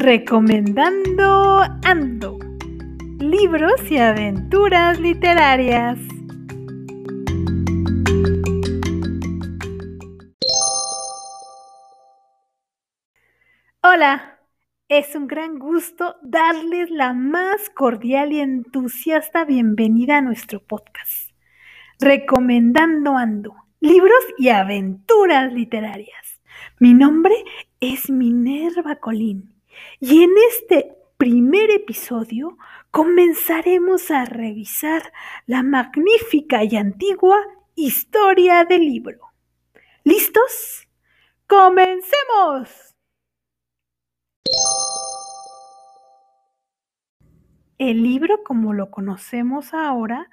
Recomendando Ando. Libros y aventuras literarias. Hola, es un gran gusto darles la más cordial y entusiasta bienvenida a nuestro podcast. Recomendando Ando. Libros y aventuras literarias. Mi nombre es Minerva Colín y en este primer episodio comenzaremos a revisar la magnífica y antigua historia del libro. ¿Listos? ¡Comencemos! El libro, como lo conocemos ahora,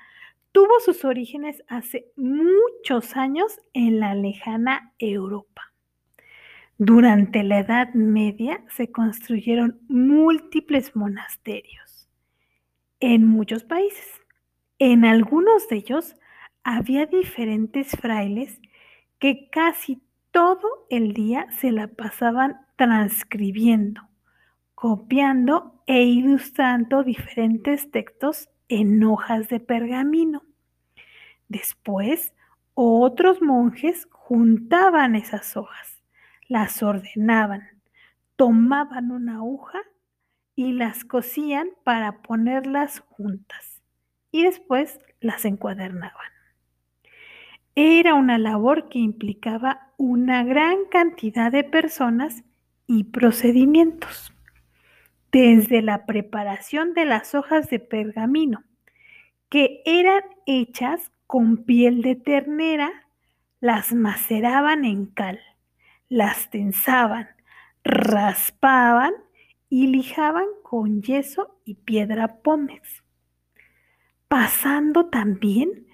tuvo sus orígenes hace muchos años en la lejana Europa. Durante la Edad Media se construyeron múltiples monasterios en muchos países. En algunos de ellos había diferentes frailes que casi todo el día se la pasaban transcribiendo, copiando e ilustrando diferentes textos en hojas de pergamino. Después, otros monjes juntaban esas hojas las ordenaban, tomaban una aguja y las cosían para ponerlas juntas y después las encuadernaban. Era una labor que implicaba una gran cantidad de personas y procedimientos, desde la preparación de las hojas de pergamino, que eran hechas con piel de ternera, las maceraban en cal las tensaban, raspaban y lijaban con yeso y piedra pómez, pasando también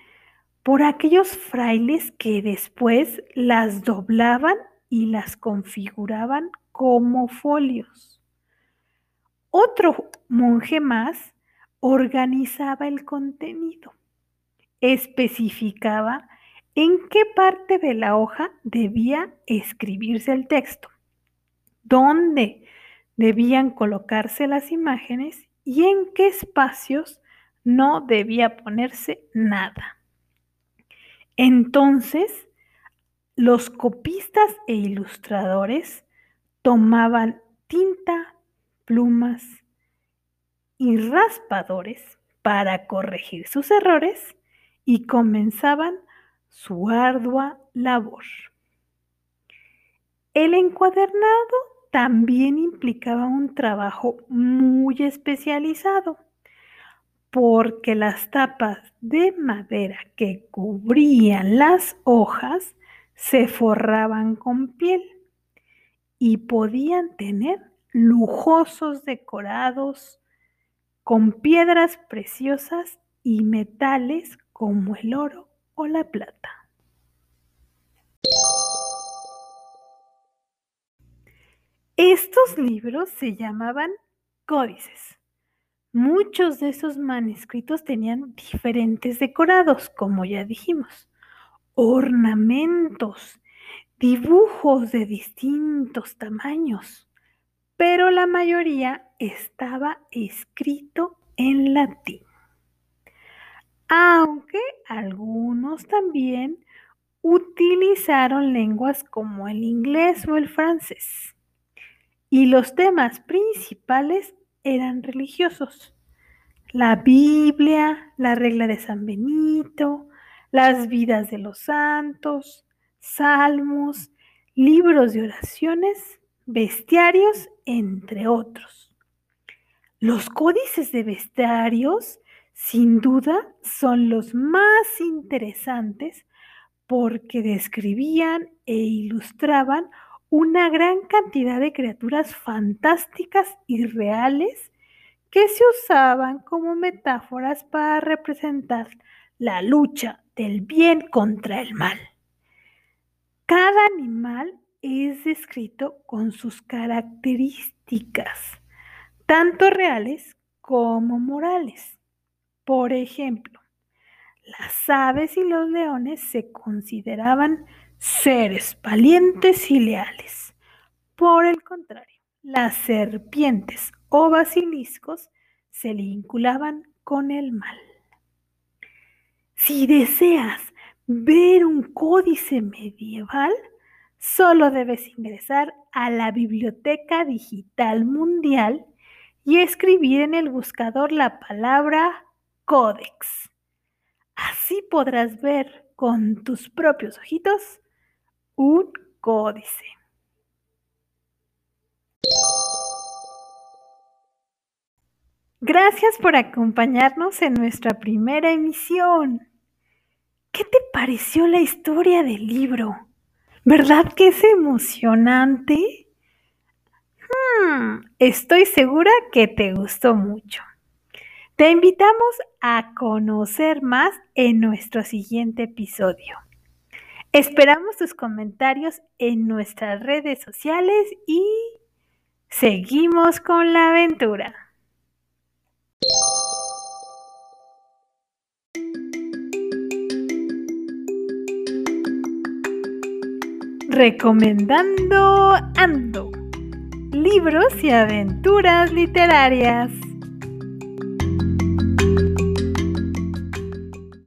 por aquellos frailes que después las doblaban y las configuraban como folios. Otro monje más organizaba el contenido, especificaba en qué parte de la hoja debía escribirse el texto, dónde debían colocarse las imágenes y en qué espacios no debía ponerse nada. Entonces, los copistas e ilustradores tomaban tinta, plumas y raspadores para corregir sus errores y comenzaban su ardua labor. El encuadernado también implicaba un trabajo muy especializado, porque las tapas de madera que cubrían las hojas se forraban con piel y podían tener lujosos decorados con piedras preciosas y metales como el oro o la plata. Estos libros se llamaban códices. Muchos de esos manuscritos tenían diferentes decorados, como ya dijimos, ornamentos, dibujos de distintos tamaños, pero la mayoría estaba escrito en latín aunque algunos también utilizaron lenguas como el inglés o el francés. Y los temas principales eran religiosos. La Biblia, la regla de San Benito, las vidas de los santos, salmos, libros de oraciones, bestiarios, entre otros. Los códices de bestiarios sin duda son los más interesantes porque describían e ilustraban una gran cantidad de criaturas fantásticas y reales que se usaban como metáforas para representar la lucha del bien contra el mal. Cada animal es descrito con sus características, tanto reales como morales. Por ejemplo, las aves y los leones se consideraban seres valientes y leales. Por el contrario, las serpientes o basiliscos se vinculaban con el mal. Si deseas ver un códice medieval, solo debes ingresar a la Biblioteca Digital Mundial y escribir en el buscador la palabra códex. Así podrás ver con tus propios ojitos un códice. Gracias por acompañarnos en nuestra primera emisión. ¿Qué te pareció la historia del libro? ¿Verdad que es emocionante? Hmm, estoy segura que te gustó mucho. Te invitamos a conocer más en nuestro siguiente episodio. Esperamos tus comentarios en nuestras redes sociales y seguimos con la aventura. Recomendando Ando. Libros y aventuras literarias.